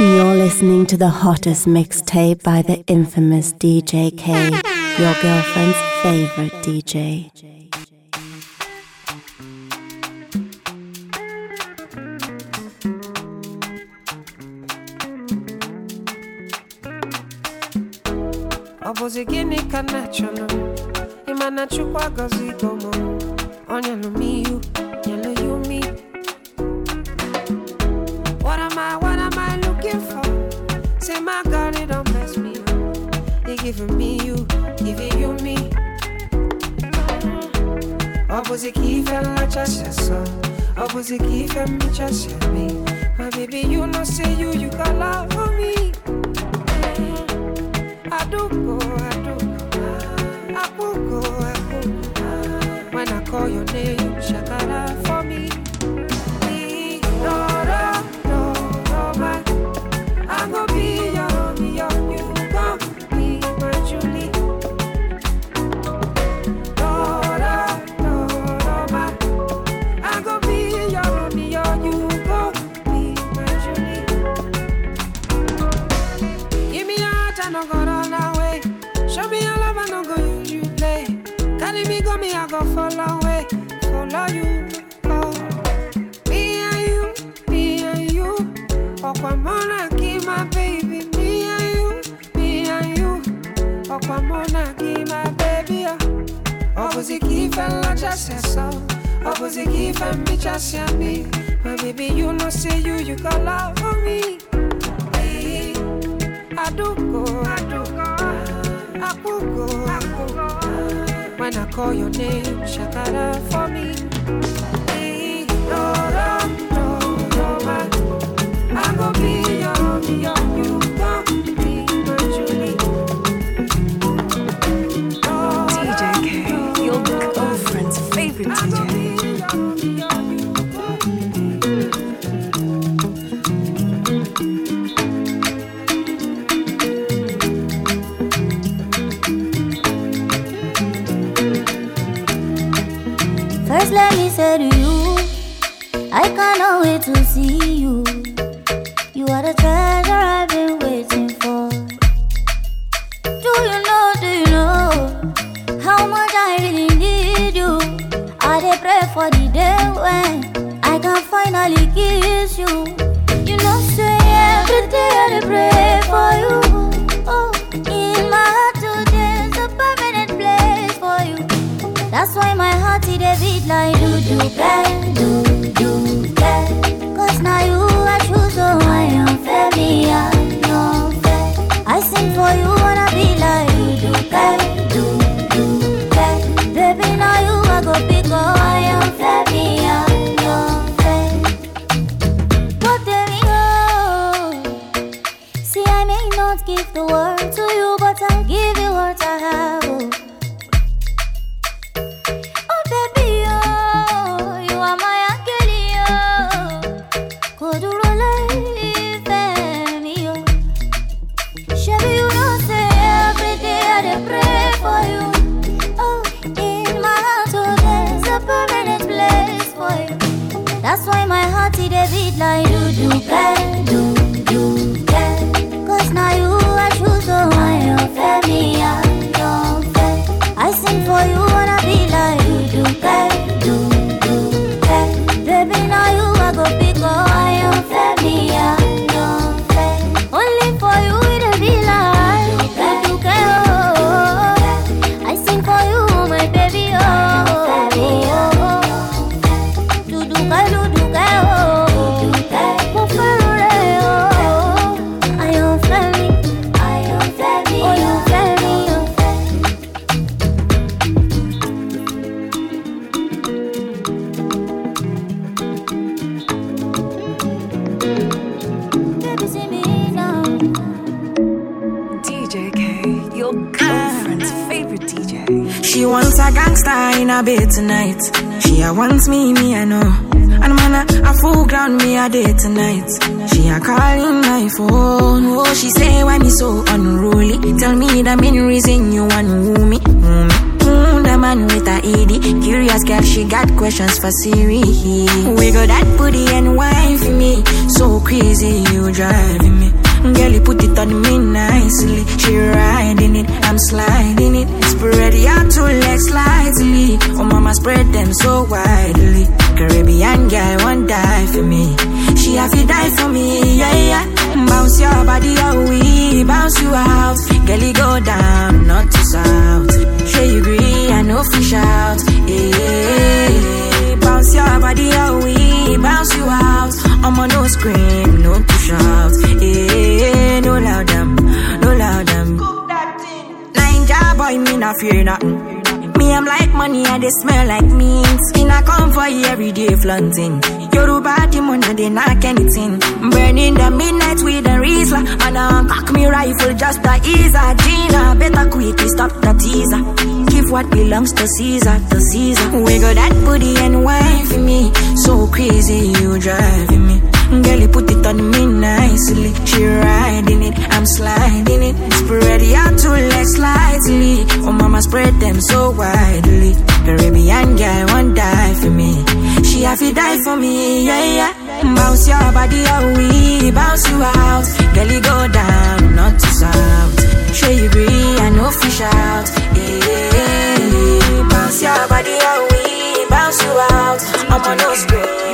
You're listening to the hottest mixtape by the infamous DJ K, your girlfriend's favorite DJ. Obozigini kanachono, imanachukwagazigomo, onyalumi you, giving me you, giving you me. Ho positive and not just your soul. Ho positive and me just your me. My baby, you know say you, you got love for me. I do go, I do go, I go, I go. When I call your name. avalanche, c'est ça. Opposite give and bitch, I see me. but baby, you know, say you, you got love for me. Hey, I do go, I do go, I will go, I will go. When I call your name, shakara for me. せる it like do do bad do. bed tonight. She a wants me, me I know. And man a, a full ground me a day tonight. She a calling my phone. Oh, she say why me so unruly. Tell me the main reason you want woo me. Woo me. Mm, the man with a ED Curious girl, she got questions for Siri Wiggle that booty and wine for me So crazy, you driving me on me nicely. She riding it, I'm sliding it. Spread your two legs slightly. Oh, mama spread them so widely. Caribbean girl won't die for me. She have to die for me, yeah, yeah. Bounce your body out, we bounce you out. Girlie go down, not to south. Sure you agree, I know fish out. Yeah, bounce your body out, we bounce you out. I'm on no scream, no to shout. Yeah, boy, me not fear nothing. Me, I'm like money and they smell like mint. In a come for you every day flaunting. Yoruba demon and they knock anything. Burning the midnight with a Rizla. And I cock me rifle just to ease a Gina. Better quickly stop the teaser. Give what belongs to Caesar, to Caesar. Wiggle that booty and wine for me. So crazy, you driving me. Girl, you put it on me nicely. She riding it, I'm sliding it. Spread your two legs slightly. Oh, mama, spread them so widely. Caribbean girl won't die for me. She have to die for me, yeah, yeah. Bounce your body out, we bounce you out. Girl, you go down, not to south. Sure you agree, I know fish out. Yeah, bounce your body out, we bounce you out. I'm on no screen,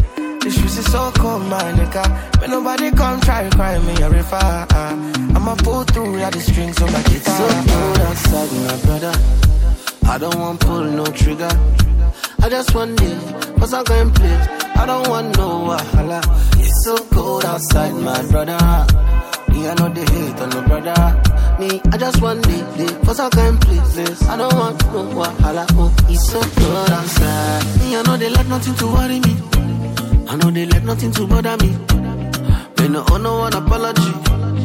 The streets is so cold, my nigga. May nobody come try to cry me a river. ah. I'ma pull through like the strings on my guitar. So cold outside, my brother. I don't want pull no trigger. I just want it, cause I'm going play. I don't want no wahala. It's so cold outside, my brother. Me, I know they hate on no brother. Me, I just want it, cause I'm going places. I don't want no wahala. Oh, it's so cold outside. Me, I know they let nothing to worry me. I know they let nothing to bother me. Me no owe no one apology.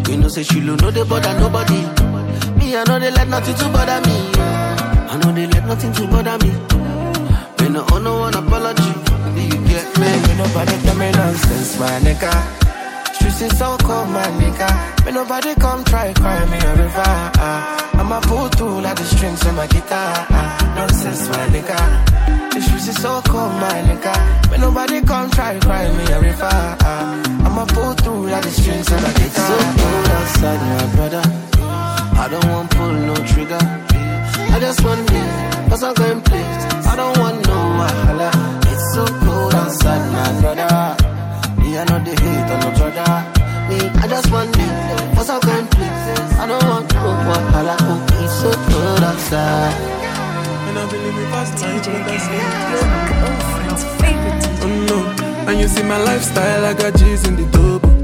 You know say she no they bother nobody. Me I know they let nothing to bother me. I know they let nothing to bother me. Me no owe no one apology. Do you get me? Nobody tell me nonsense, my nigga. Streets is so cold, my nigga. May nobody come try cry me a river. ah. I'ma pull through like the strings on my guitar. ah. Nonsense, my nigga. The streets is so cold, my nigga. May nobody come try cry me a river. ah. I'ma pull through like the strings on my guitar. So cold outside, my brother. I don't want pull no trigger. I just want it, cause I'm going place. I don't want no wahala. It's so cold outside, my brother. Me, I know they hate on no brother. Me, I just want it, cause I'm going place. I don't want no wahala. Oh, it's so cold outside. And I believe it past time, DJ but that's K, it. your girlfriend's favorite DJ. Oh no, and you see my lifestyle, I got G's in the double.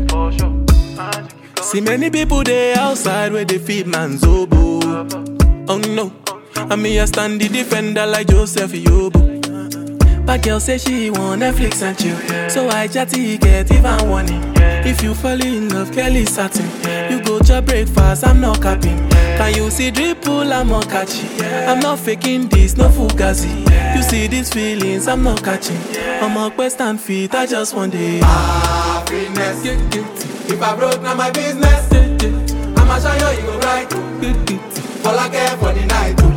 See many people there outside where they feed man's oboe. Oh no, and me I stand the defender like Joseph Yobo. But girl say she want Netflix and chill, so I chatty get even warning. If you fall in love, Kelly satin. You go to breakfast, I'm not capping. Can you see dripple? I'm not catching. I'm not faking this, no fugazi. You see these feelings, I'm not catching. I'm a quest and feet, I just want it. Happiness. If I broke, now my business. I'ma show you, you go right. All I care for the night.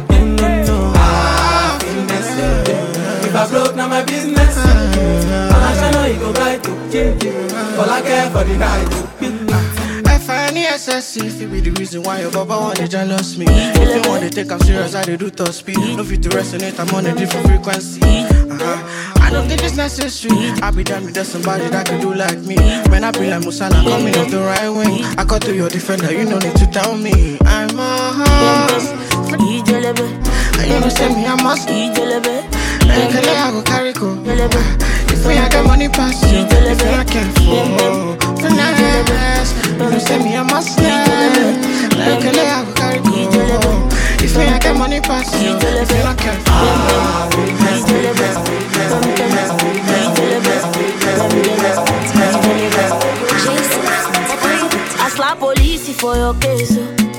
If I broke, now my business. I'ma show you, you? Go right. All I care for the night. F-I-N-E-S-S-E If it be the reason why your baba wanna jealous me. If you wanna take I'm serious, I dey do top speed. No fit to resonate, I'm on a different frequency. Uh-huh. I don't think it's necessary I be done with there's somebody that can do like me. When I be like Musala coming off the right wing I cut to your defender, you no need to tell me. I'm a horse And you know say me I must Ekele I go carry go. If we had the money pass you, if you not careful. Finesse, you say me a must Ekele I go carry go. If we had the money pass you, if you not careful. Ah, we best, we best, we best, we best, we best, we best, we best, we best, we best, we best. Jesus, I slap police for your case.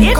It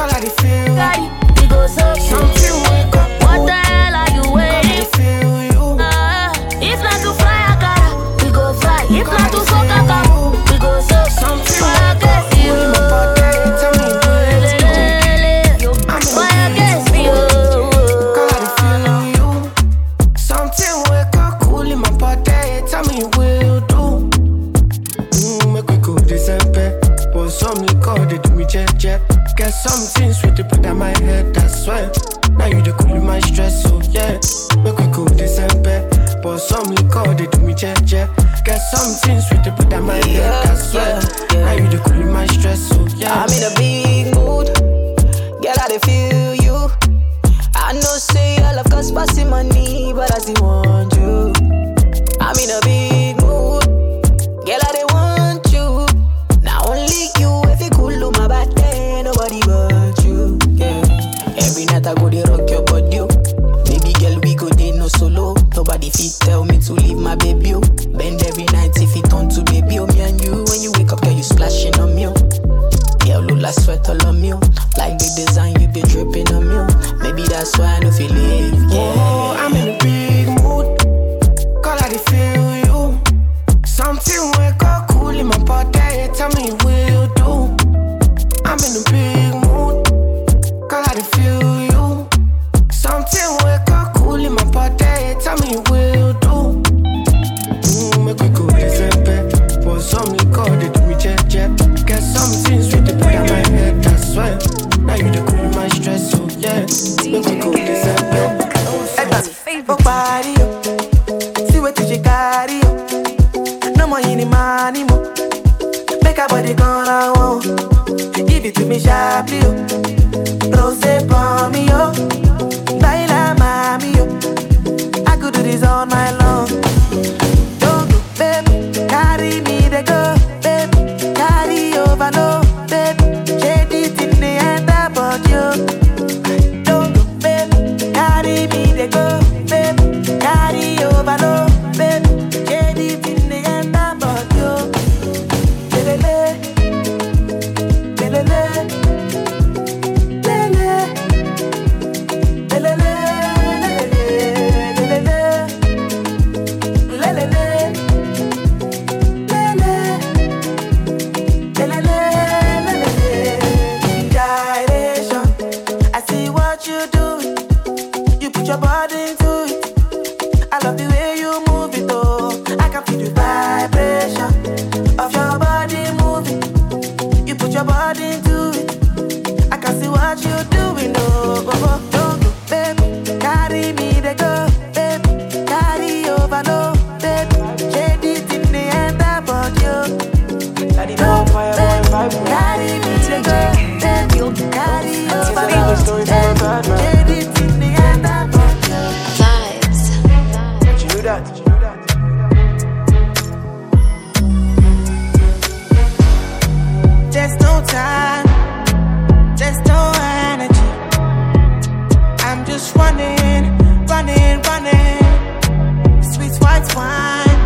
just running, running, running. Sweet white wine,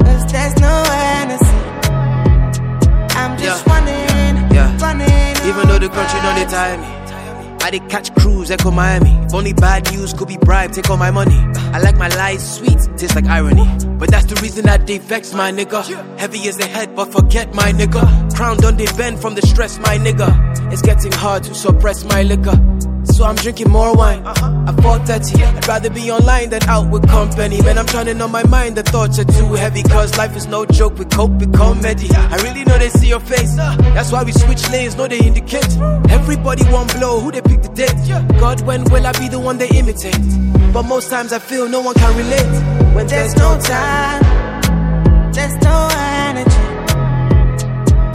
cause there's no Hennessy. I'm just yeah. running, yeah. running. Even though the country don't tie me. I did catch crews, echo Miami. If only bad news could be bribed, take all my money. I like my lies sweet, tastes like irony. But that's the reason that they vex my nigga. Heavy as the head, but forget my nigga. Crown done they bend from the stress, my nigga. It's getting hard to suppress my liquor. So I'm drinking more wine. At 4:30, I'd rather be online than out with company. Man, I'm turning on my mind. The thoughts are too heavy, cause life is no joke. We cope with comedy. I really know they see your face. That's why we switch lanes, know they indicate. Everybody want blow, who they pick the date. God, when will I be the one they imitate? But most times I feel no one can relate. When there's no time, there's no energy.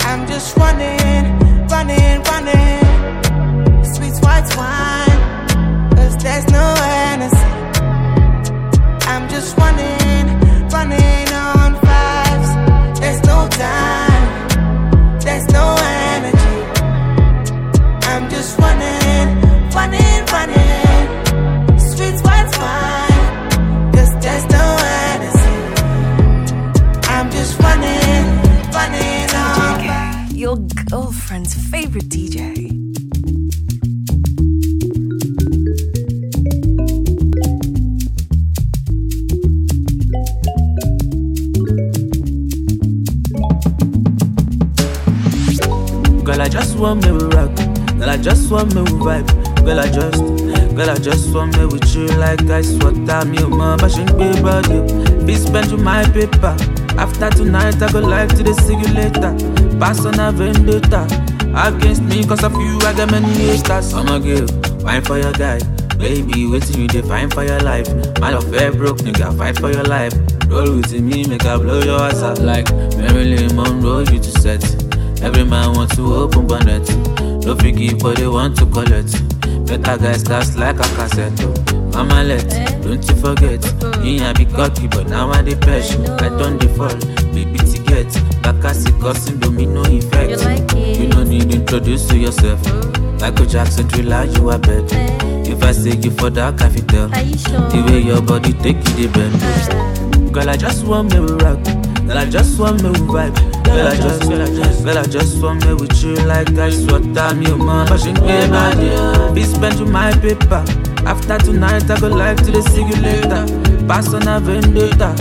I'm just running, running, running. Sweet white wine, there's no energy. I'm just running, running on fives. There's no time, there's no energy. I'm just running, running, running. Sweet white wine, cause there's no energy. I'm just running, running on fives. Your girlfriend's favorite DJ. Just want me to rock. Girl, I just want me to vibe. Girl, I just, girl, I just want me with you like ice water. Me, my passion, baby, body. Be spent with my paper. After tonight, I go live to the see. Pass on a vendetta. Against me, cause of you, I got many haters. I'm a girl, fine for your guy. Baby, waiting you define for your life. Man of fair broke, nigga, fight for your life. Roll with me, make I blow your ass out like Marilyn Monroe, you to set. Every man wants to open bonnet. No figgy, but they want to collect. Better guys cast like a cassette. Mama let, don't you forget. Me I be cocky, but now I dey press. I don't default, baby to get. Back as it causing domino effect. You? You no need introduce to yourself. Michael Jackson thriller, you are bed. If I say you for that, I fit tell. You? The way your body take it, bend. Uh. Girl, I just want me to rock. Girl, I just want me vibe. Girl, I just, girl, I just, girl, I just want me with you like ice water. Me, my passion, baby, body. Be spent with my paper. After tonight, I go live to the see you later. Pass on a vendetta.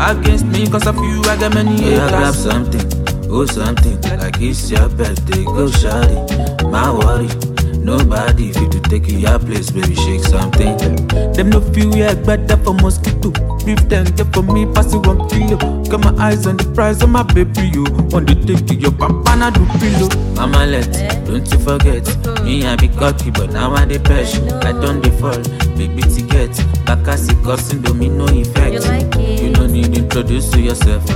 Against me, cause of you, I got many haters. Yeah, grab something, oh something. Like it's your birthday, go shawty. My worry. Nobody fit to take your place, baby, shake something. Them no feel yeah, better for mosquito. Beef them get for me, pass it one kilo. Got my eyes on the prize of my baby, you. Want to take it, your pampana do pillow. Mama let, don't you forget. Me I be cocky, but now I dey press. I don't default, baby to get. Back as it causing domino effect. You like? You don't need introduce to yourself.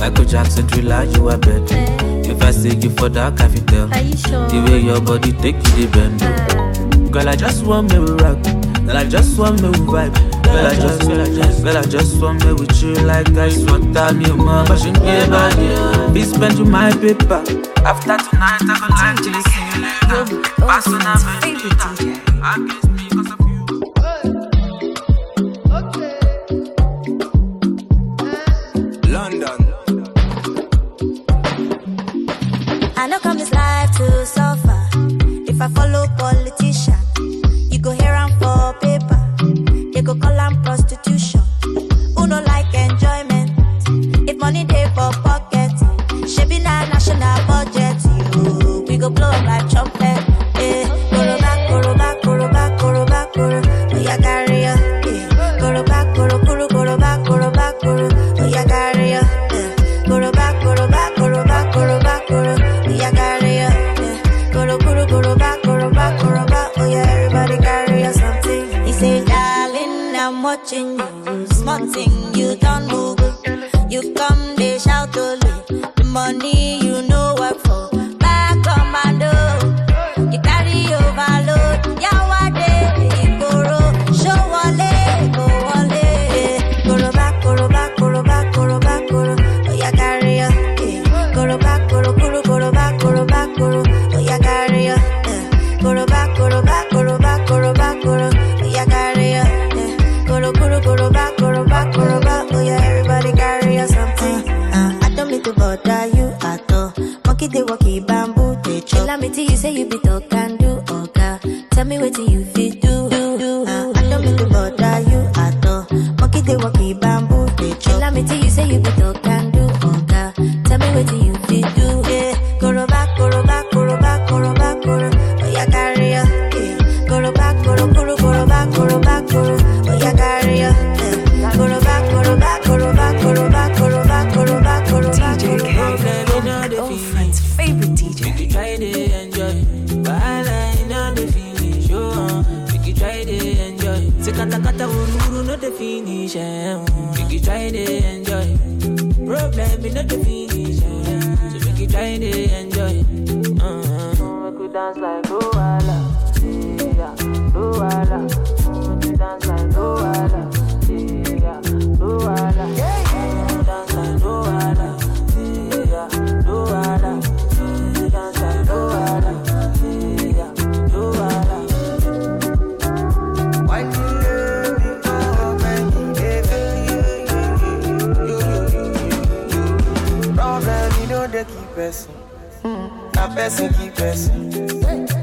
Michael Jackson thriller, you are bed. If I say you for that, I fit tell. Are you sure? The way your body take it, the bend. Ah. Girl, I just want me to rock. Girl, I just want me to vibe. Girl, I just, girl, I just, girl, I just want me with you like ice water. Me, my passion, baby, body. Be spent with my paper. After tonight, I go like to see you later. Pass on a favorite 一直 person keep person.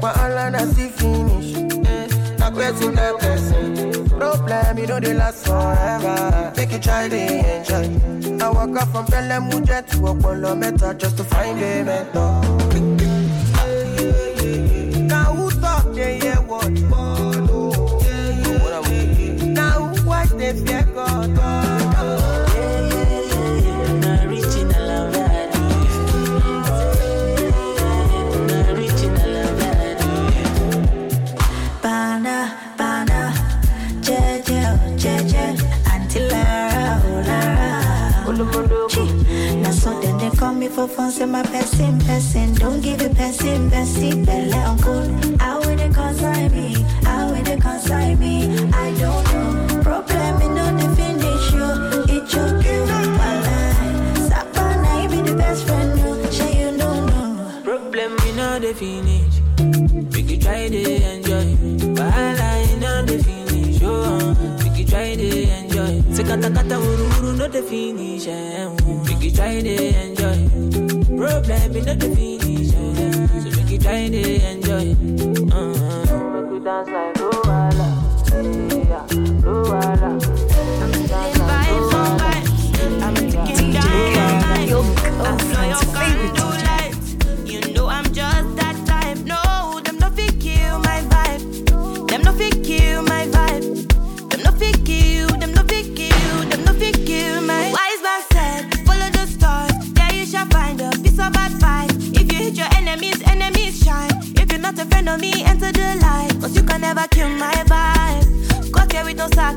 Wahala na see finish. Eh, na person that person. Problem, you know they last forever. Make you try to enjoy. I walk up from Pelham, Mujer to Okolo Meta just to find a mentor. to my passing, passing. Don't give it passing, passing. Belle en cool. I wouldn't consign me. I wouldn't consign me. I don't know. Problem in no definition. You, it you do. Sapana, be the best friend. No, Say you don't know. Problem in no definition. We could try to enjoy. Wahala in no finish. Oh, we could try to enjoy. Say kata wuru wuru no finish.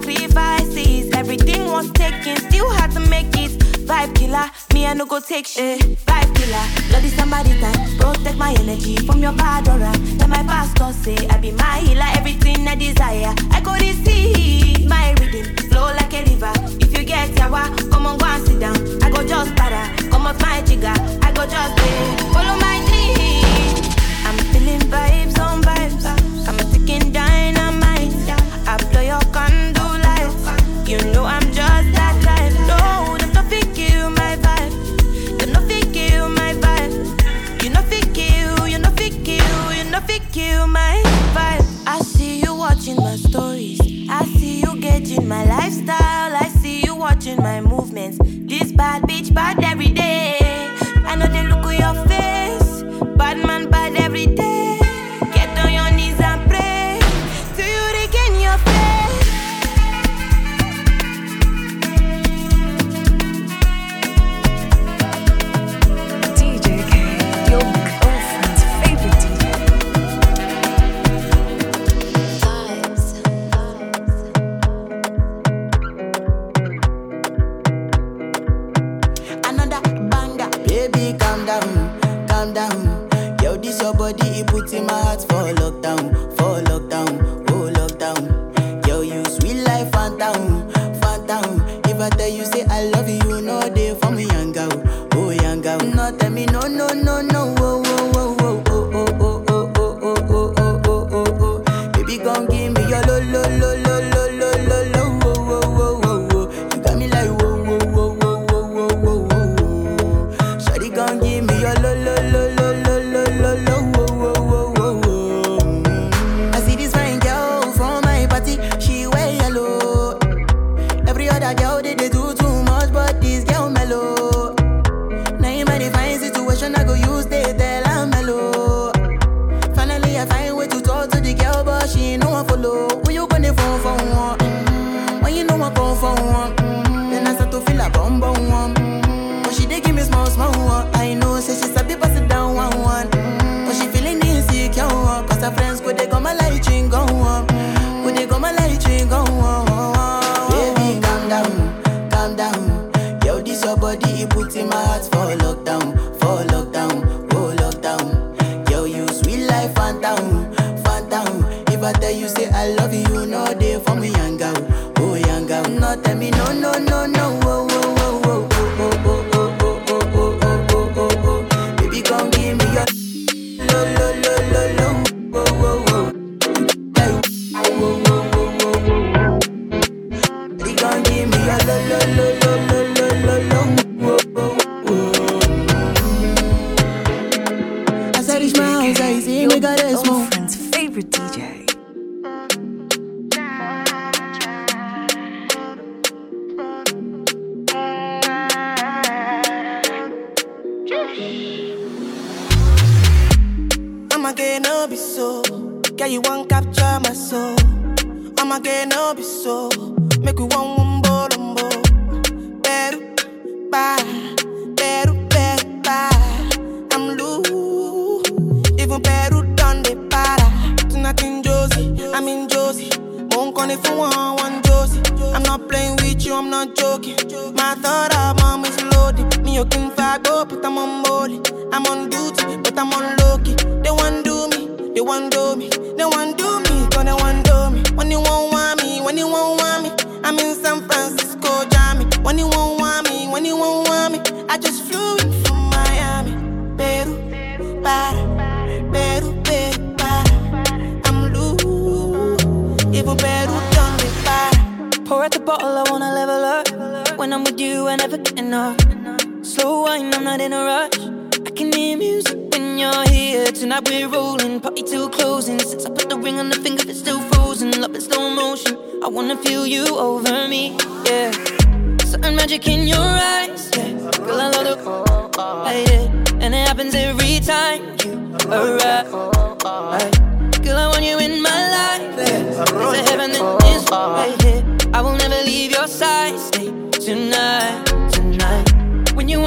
sacrifices. Everything was taken, still had to make it. Vibe killer, me I no go take shit. Vibe killer, bloody somebody time. Protect my energy from your bad aura. Let my pastor say I be my healer, everything I desire. I go to see my rhythm flow like a river. If you get yawa, come on go and sit down. I go just para, come on my jigger. I go just eh. follow my dream. I'm feeling vibes on. Vibes. feel my vibe. I see you watching my stories. I see you getting my lifestyle. I see you watching my movements. This bad bitch, bad every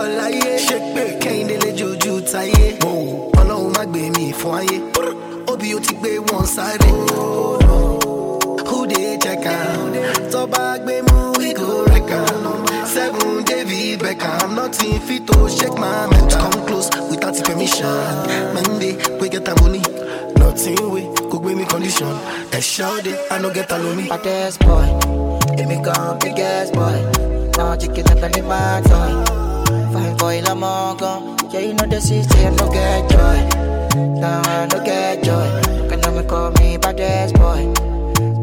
ọ̀la yé kẹ́hìndé lè jojú táyé? Ọlọ́run má gbé mi fún ayé. Obì ó ti gbé wọn sáré. who dey check am? Tọ́ba gbé mú ìgò seven david nothing fit to shake my mental. Come close without permission. Monday wey get am money. Nothing wey go gbé mi condition. Ẹ̀ṣọ́ i no get alomi. baddest boy. Èmi gan biggest boy. Náà jíkì dandan máa tán. Fine boy, I'm all. Yeah, you know the I no get joy. I no get joy. Can I call me baddest boy?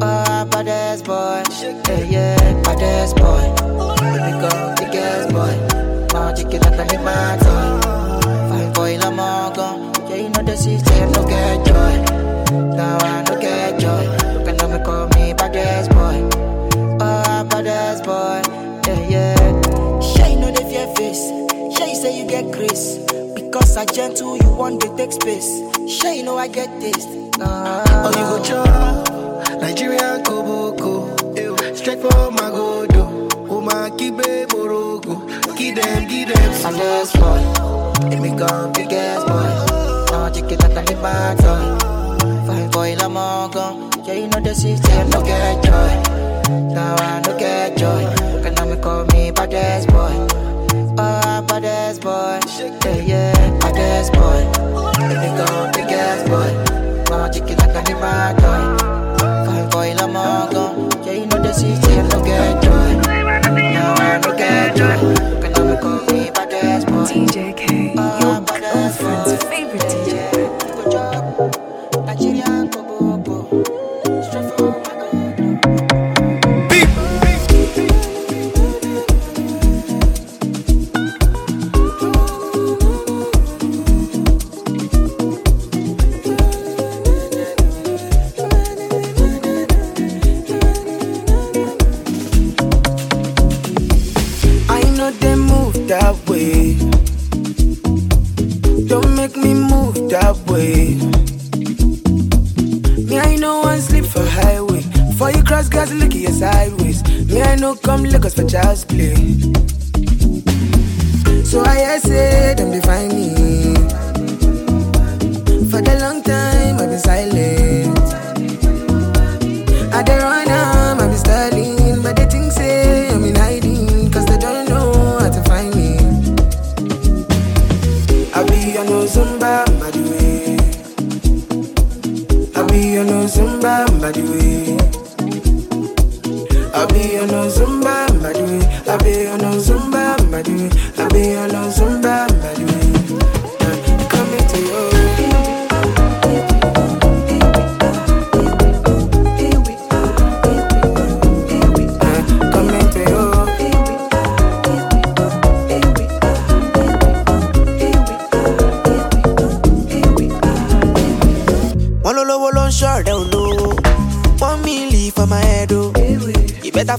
Oh, baddest boy. Yeah, yeah, baddest boy. Let me come biggest boy. Now chicken up and my toy. Fine boy, I'm all. Yeah, you know the I no get joy. I no grace. Because I gentle, you want to take space. Sure, you know I get taste. Oh, you go chop Nigerian Koboko. Straight from Magodo. Oh, my Kibe Morogo. Give them, give them. Baddest boy. Let me come biggest boy. Now chicken up and my toy. Fine boy, I'm all gone. Yeah, you know the I no get joy. Now I no get joy. Can I call me baddest boy? gas boy. Let me go the gas boy. Mama check it like a boy. Fine boy la mago. Yeah, you know the system no get joy. Now I no get joy. Can I go be my gas boy? DJ K.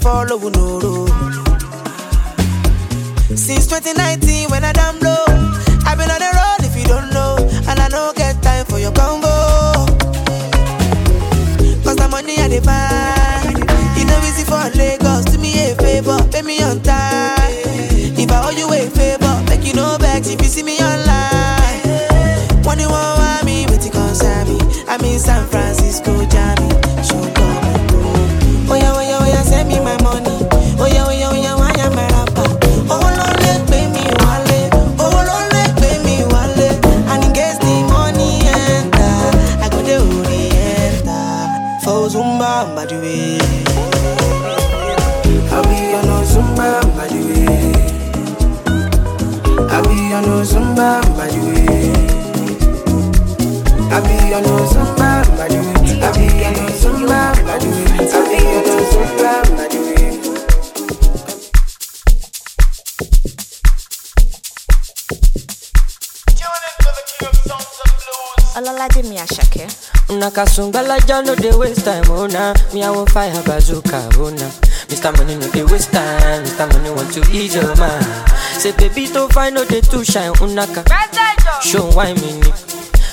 You follow Noro. Since 2019 when I damn low. I been on the road if you don't know. And I no get time for your convo. Cause the money I dey find. E no easy for Lagos. Do me a favor, pay me on time. If I owe you a favor, make you no vex if you see me online. When you want me, wait till concern me. I'm in San Francisco, Una kasungala ja no dey waste time, oh nah. Me I want fire bazooka, oh nah. Mr. Money no dey waste time, Mr. Money want to ease your mind. Say baby to find no dey too shine, unaka. Oh, Show why me ni.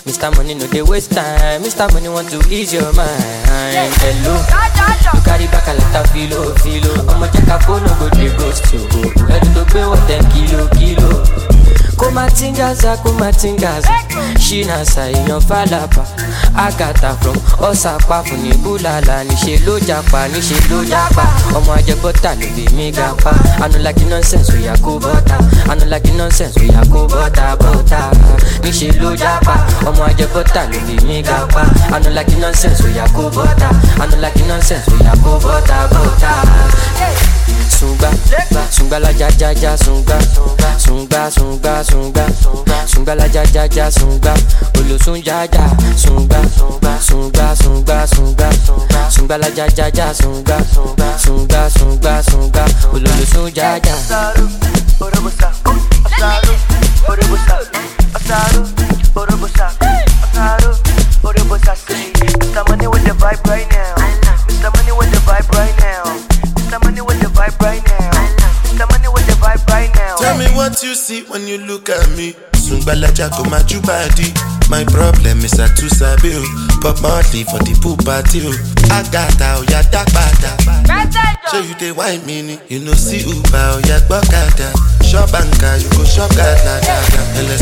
Mr. Money no dey waste time, Mr. Money want to ease your mind. Hello, you carry back a lot of filo, filo. Ọmọ jẹ́ ká fóònù go dey ghost you. Ẹni tó gbé wọ̀ ten kilo, kilo. Kumatingaza kumatingaza. Ṣínàṣà èèyàn fàlàbà àgàtà from ọ̀sàpàfù ní búlàlà níṣẹ́ ló japa níṣẹ́ ló japa. Ọmọ ajẹbọ́tà ló lè mí gapa. Anulagi nonsense oya kó bọ́tà anulagi nonsense oya kó bọ́tà bọ́tà níṣẹ́ ló japa. Ọmọ ajẹbọ́tà ló lè mí gapa. Anulagi nonsense oya kó bọ́tà anulagi nonsense oya kó bọ́tà bọ́tà. Sungba, sungba la ja ja ja sungba, sungba sungba sungba, sungba la ja ja ja sungba, olosun ja ja sungba, sungba sungba sungba, sungba la ja ja ja sungba, sungba sungba sungba, olosun ja ja. Mr. Money with the vibe right now. What you see when you look at me. Sungbalaja go my body. My problem is I too sabi o. Pop Marley for the pool party o. Agata oya dagbada. So you dey wine me ni. You know see Uber oh, oya gbọ́kada. Shop anka you go shop gada gada. Ẹlẹ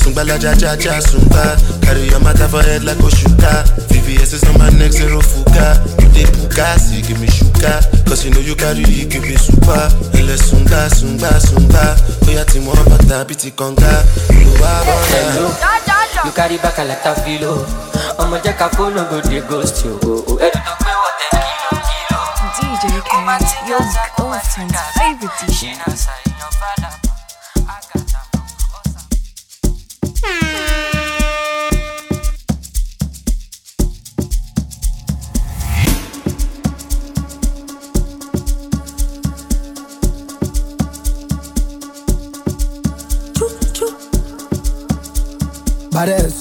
sungba. Sungbalaja ja ja sungba. Carry your matter for head like Oshuka. VVS is on my neck zero fuga. You dey puka see give me sugar. Cause you know you carry it give me super. Ẹlẹ sunga sunga sunga. Oya ti mọ bàtà bí ti kànga. Ìlú wa bọ̀ Hello, you carry back a lot of filo. ọmọ jẹ́ ká fóònù go dey ghost you. Ẹni tó gbé wọ̀ kilo kilo. DJ K, your girlfriend's favorite DJ. Ṣínàṣà èèyàn fàlàbà. Badass.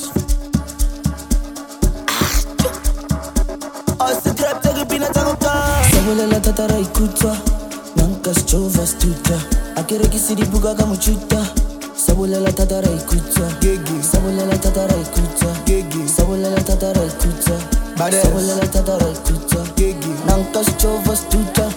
Osse trap tege bina tango ta. Sabole la tatara ikuta. nanka sichova stuta akerekisi dibuka kamuchuta sabulela tatara ikuta sabulela tatara ikuta sabulela tatara ikuta sabulela tatara ikuta nanka sichova stuta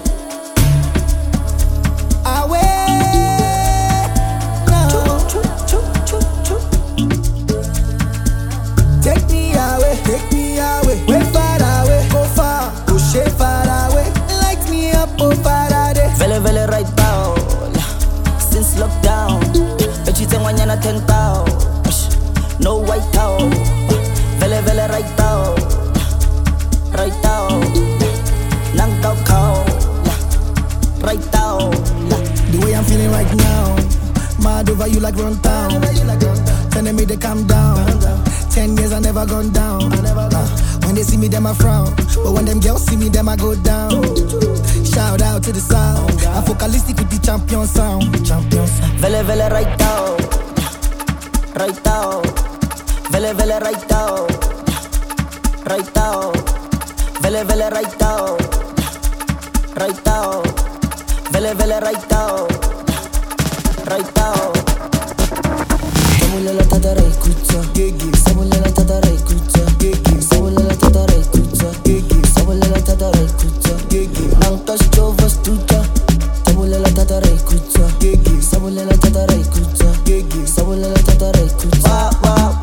Echitengwanyana 10 tao No white tao Vele vele right tao Right tao Nang tao kao Right tao The way I'm feeling right now, mad over you like run town. Telling me to calm down. Ten years I never gone down. Uh, When they see me, them I frown. But when them girls see me, them I go down. Shout out to the sound. I'm focalistic with the champion sound. Champion sound. Vele vele right tao Right tao Vele vele right tao Right tao Vele vele right tao Right tao Vele vele right tao Right tao Sabulela tatara ikuta Sabulela tatara ikuta Sabulela tatara ikuta Sabulela tatara ikuta Nanka sichova stuta Sabulela tatara ikuta Sabulela tatara ikuta Sabulela tatara ikuta Wa wa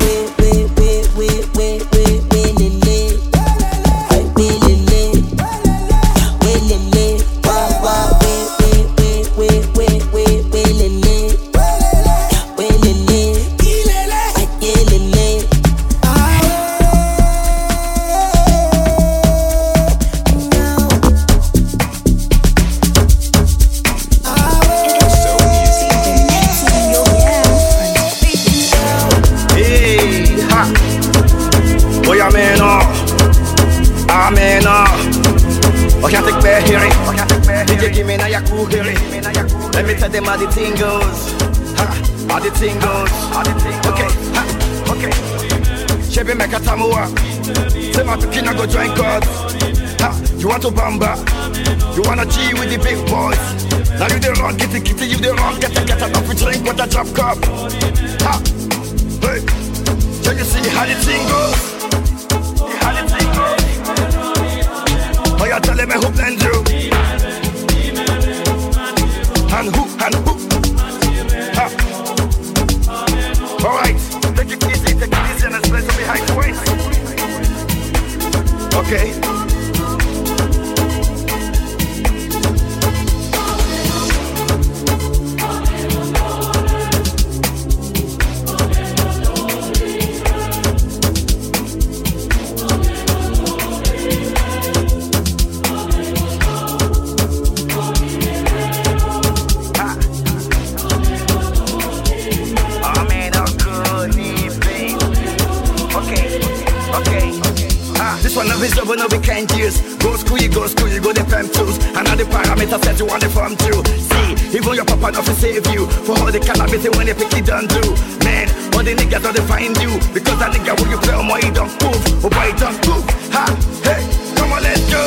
you. For all the cannabis when they pick it done do. Man, all the niggas don't find you. Because that nigga when you play on my don't move. Oh boy, don't move. Ha, hey, come on, let's go.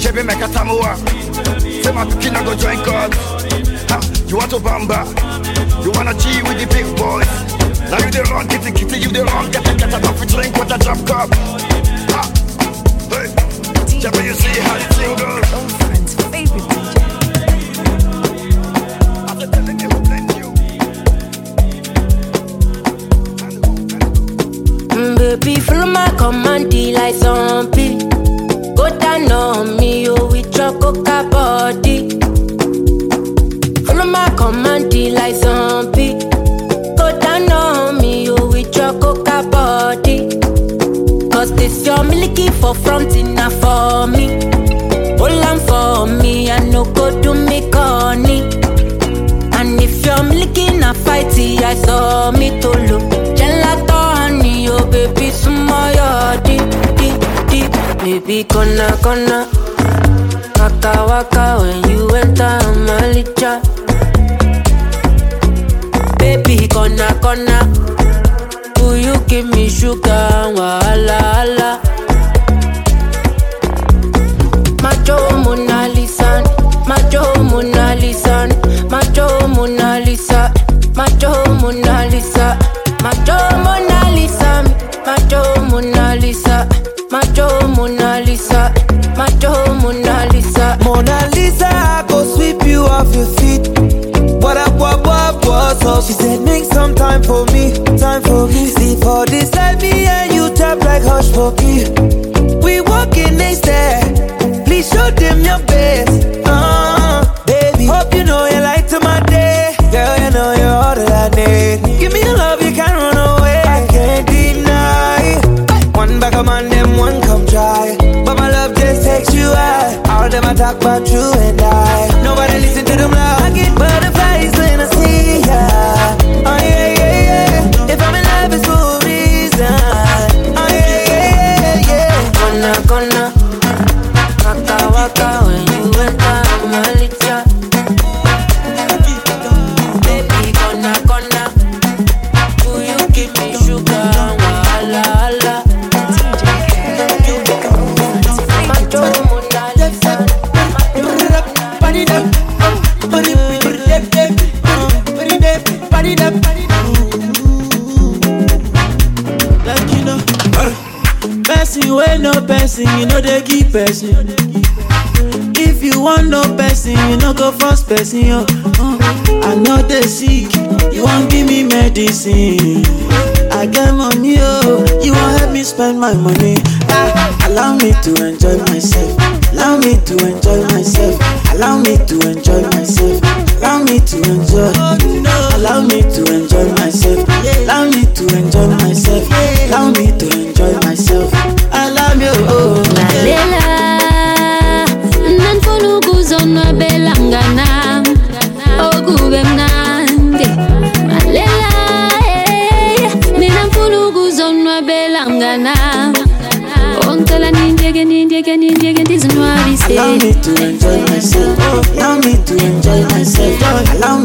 Chebe make a tamua. Say my pikin I go join God. Ha, you want to bamba? You wanna G with the big boys? Now you the wrong, the kitty, you the wrong, get the get a coffee drink with a drop cup. Ha, hey, Chebe, you see how the thing goes? Baby, follow my command, like zombie. Go down on me, yo, with your coca body. Follow my command, like zombie. Go down on me, yo, with your coca body. Cause this your milky for front enough for me. Hold on for me, I no go do me corny. And if you're milking a fighty, I saw me to look. baby, cona, cona. Waka, waka, when you enter, malicha. Baby, cona, cona. Will you give me sugar, wala, wala. Macho Mona Lisa, macho Mona Lisa, macho Mona Lisa, macho Mona Lisa, macho Mona Lisa, macho Mona Lisa. Macho Mona Lisa. Macho Mona Lisa, macho Mona Lisa. Mona Lisa, I go sweep you off your feet. What up, what up, what's up? She said, make some time for me, time for me. See for this, let me and you tap like hush puppy. We walking next there. Please show them your best. talk about you and I. Nobody listen to them loud. person yo. Uh, I know they sick, you won't give me medicine. I get money yo, you won't help me spend my money. Uh, allow me to enjoy myself, allow me to enjoy myself, allow me to enjoy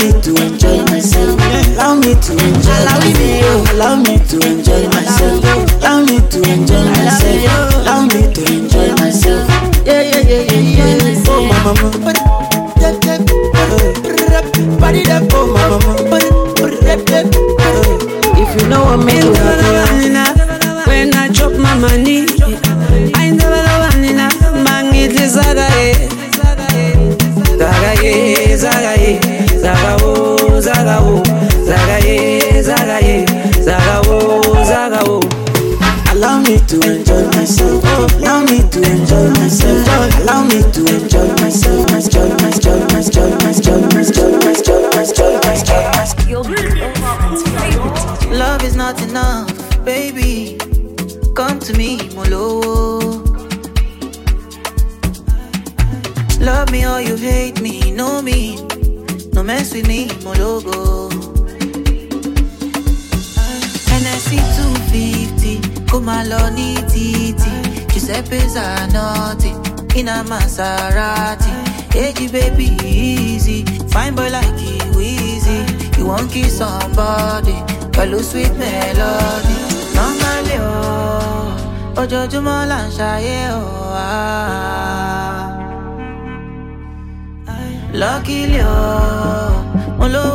me to enjoy myself. Allow me to enjoy myself. Allow me to enjoy myself. Allow me to enjoy myself. Allow me to enjoy myself. Yeah, yeah, yeah, yeah, yeah. Oh, my mama. maisha yeoa oh, ah. lọ́kìlì ó mo.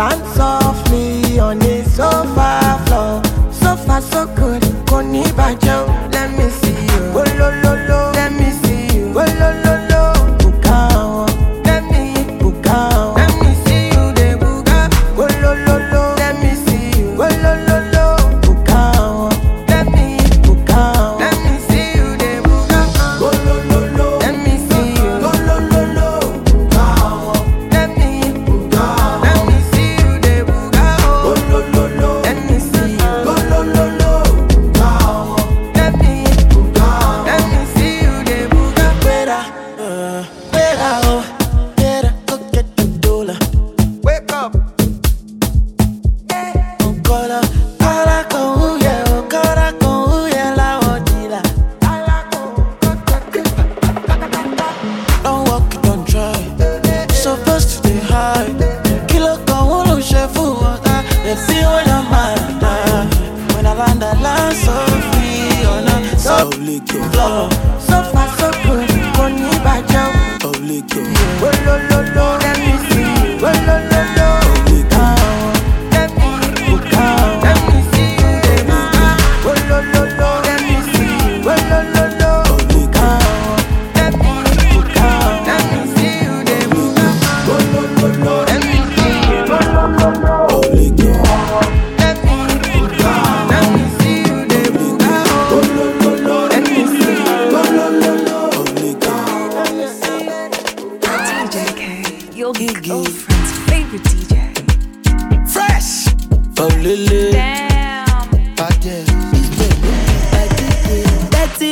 Land,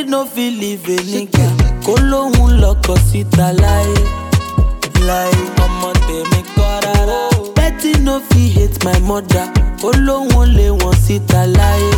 no fit leave a nigga. Kó lóhun lọkọ̀ síta láyé. Láyé ọmọ tèmi kọ́ rárá. Betty no fit hate my mother. Kó lóhun lé wọn síta láyé.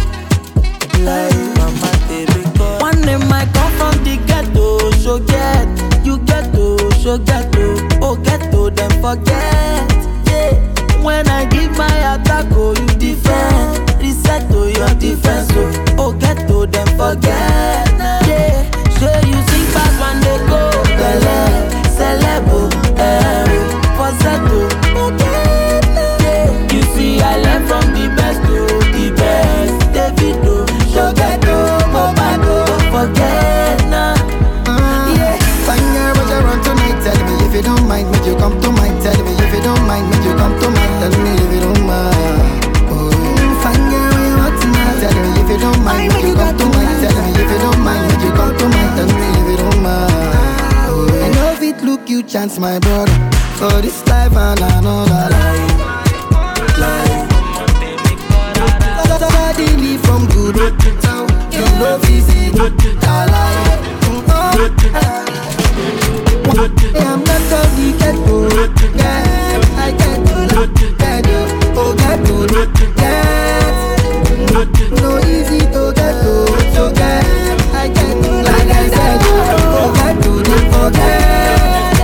Láyé mama tèmi kọ́. One name I come from the ghetto, so get. You ghetto, so ghetto. Oh ghetto, then forget. Yeah. When I give my attack, oh you defend. Reset to your defense, oh. Oh ghetto, them forget. Yeah. Sure you sing back when they go. Bele, celebo, eh. For settle. Yeah. You see, I learn from the best to the best. Davido, Shogeto, Mobado, don't forget now. Yeah. Fine girl, but you run tonight. Tell me if you don't mind, make you come to mind. Tell me if you don't mind, make you come to mind. Tell me if you don't mind, make you come to mind. Tell if you don't mind, make you come to mind. Tell me if you don't mind. I if it look you chance, my brother. For this life and another life. Life. Suddenly from good to town, you know easy. I lie. I'm not of the ghetto, yeah. I get to get to, oh get to get. No easy to get to, so get. I get to, like I said, oh get to the forget.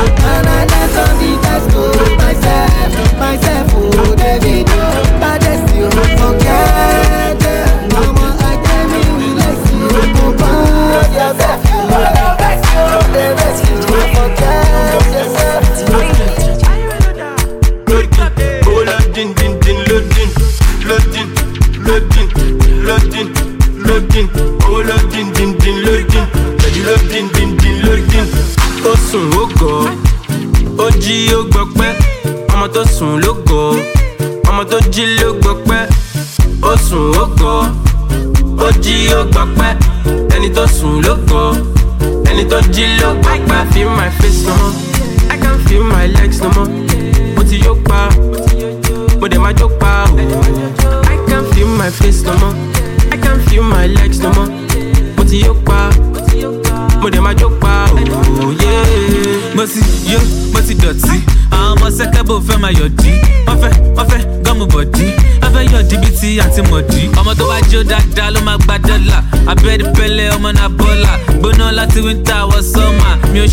And I let on the best to myself, myself, oh David, but I still forget. More I tell me we let you go by yourself. The best you forget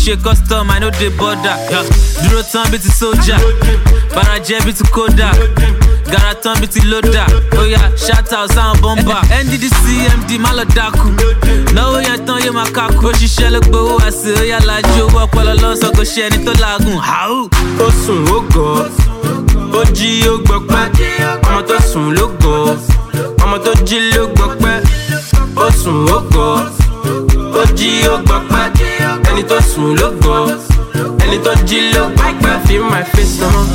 ṣe custom i no dey border. Dúró tán bí ti sójà farajẹ́ bí ti kódà. Gara tán bí ti lódà oya shout out sáwọn bọ́mbà nddc md má lọ dákú. Náwó yẹn tán yóò máa kákú. Ó ló gbowó àṣẹ oya lajú owó ọpọlọ lọ́sọ̀ kò ṣe ẹni tó laagun hàù. ó sùn ó gọ̀. Ó jí ó gbọ́ pẹ́. Ọmọ tó sùn ló gọ̀. Ọmọ tó jí ló gbọ́ pẹ́. Ó sùn ó gọ̀. Ó jí ó gbọ́ pẹ́ sùn ló gọ̀ ẹni tó my face no more.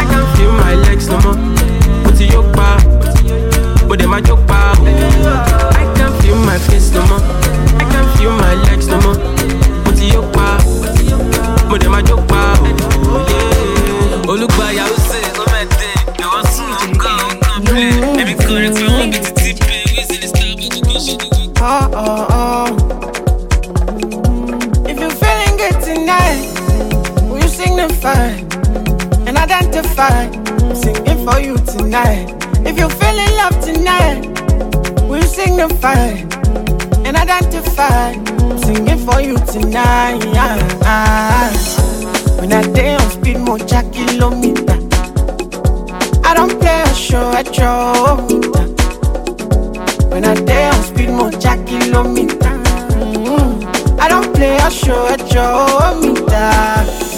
I can feel my legs no more. Mo ti yó pa mo dẹ̀ máa jó pa. I can feel my face no more. I can feel my legs no more. Mo ti yó pa mo dẹ̀ máa jó wí. Signify and identify? Singing for you tonight. If you're feeling love tonight, will signify and identify? Singing for you tonight. When I day on speed, more kilometer. I don't play a show at your meter. When I day on speed, more kilometer. Mm. I don't play a show at your meter.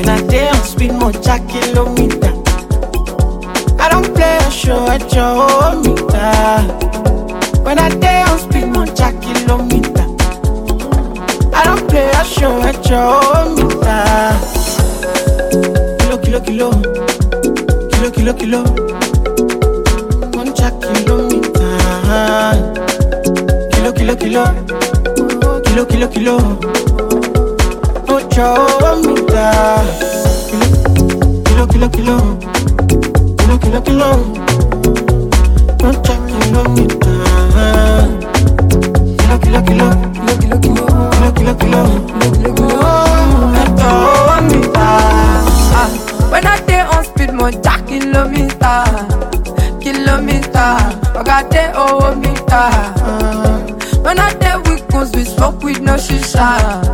When I day on speed, more jack kilometer. I don't play a show at your meter. When I day on speed, more jack kilometer. I don't play a show at your meter. Kilo, kilo, kilo. Kilo, kilo, kilo. Jack kilometer. Kilo, kilo, kilo. Kilo, kilo, kilo. Ocho meter. Kilo, kilo, kilo. Kilo, kilo, kilo. One jack kilometer. Kilo, kilo, kilo. Kilo, kilo, kilo. Kilo, kilo, kilo. Kilo, kilo, kilo. Ocho meter. When I day on speed, more jack kilometer, kilometer. I got day over meter. When I day with goons, we smoke with no shisha.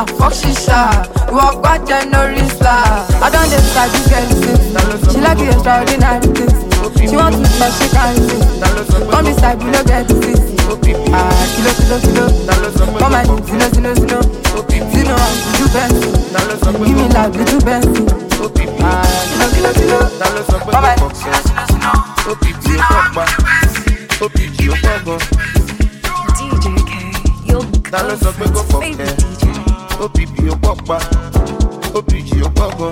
I fuck shisha. We walk back January star. I don't decide to get this. She like the extraordinary things. She wants to my shake and sing. Come inside, we no get this. Ah, kilo, kilo, kilo. Come and zino, zino, zino. Zino, I'm do best. Give me like do best. Ah, kilo, kilo, kilo. Come and zino, zino, zino. Zino, I'm do best. DJ K, your Ta ló fọ̀kẹ́? OPP ó pọ̀pá, ó pọ̀gọ́.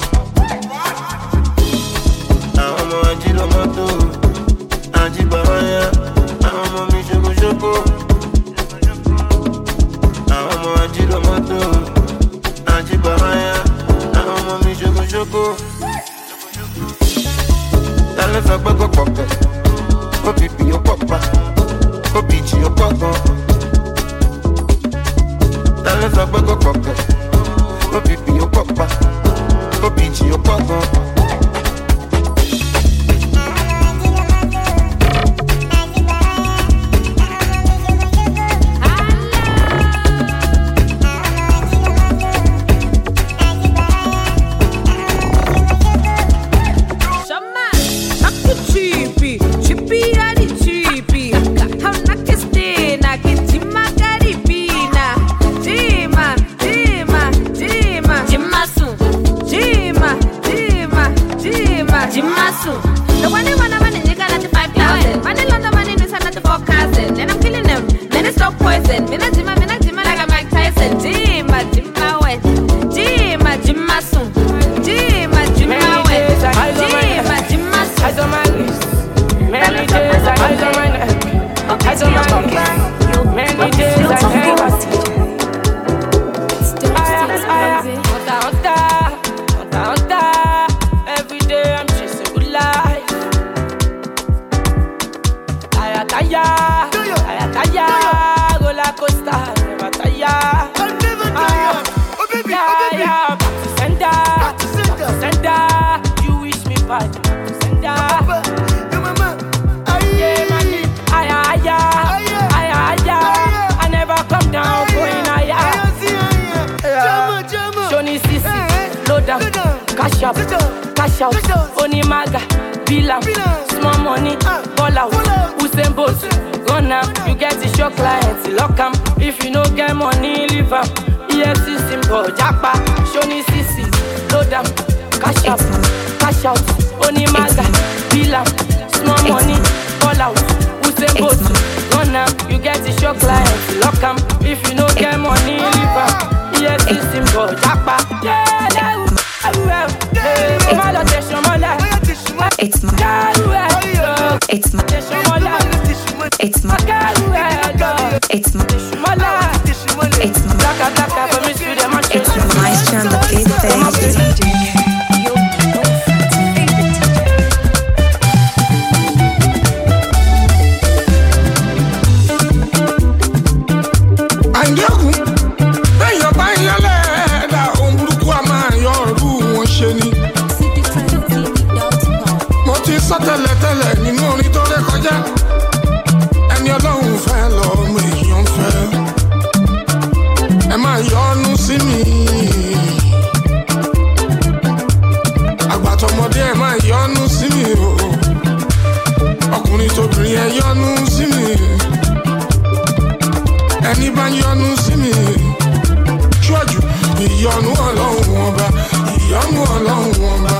Àwọn ọmọ ají lọ mọ́tò, ají gbàmáyà, àwọn ọmọ mi ṣokoṣoko. Àwọn ọmọ ají lọ mọ́tò, ají gbàmáyà, àwọn ọmọ mi ṣokoṣoko. Ta ló sọ pé kò pọ̀kẹ́? OPP ó pọ̀pá, OPG ó pọ̀gọ́. Ta ló sọ pé kò pọ̀kẹ́? OPP ó pọ̀pá, OPG ó pọ̀gọ́. Shama, cash up, cash out, Onimaga, Bilam, small money, ball out, them Bolt, run am, you get it, your client, lock am, if you no get money, leave am, it's simple, japa, show me CC, load them, cash up, cash out, Onimaga, Bilam, small money, ball out, them Bolt, run am, you get it, your client, lock am, if you no get money, leave am, it's simple, japa, yeah, yeah. It's my girl. It's my. It's my girl. It's my. It's my. long one.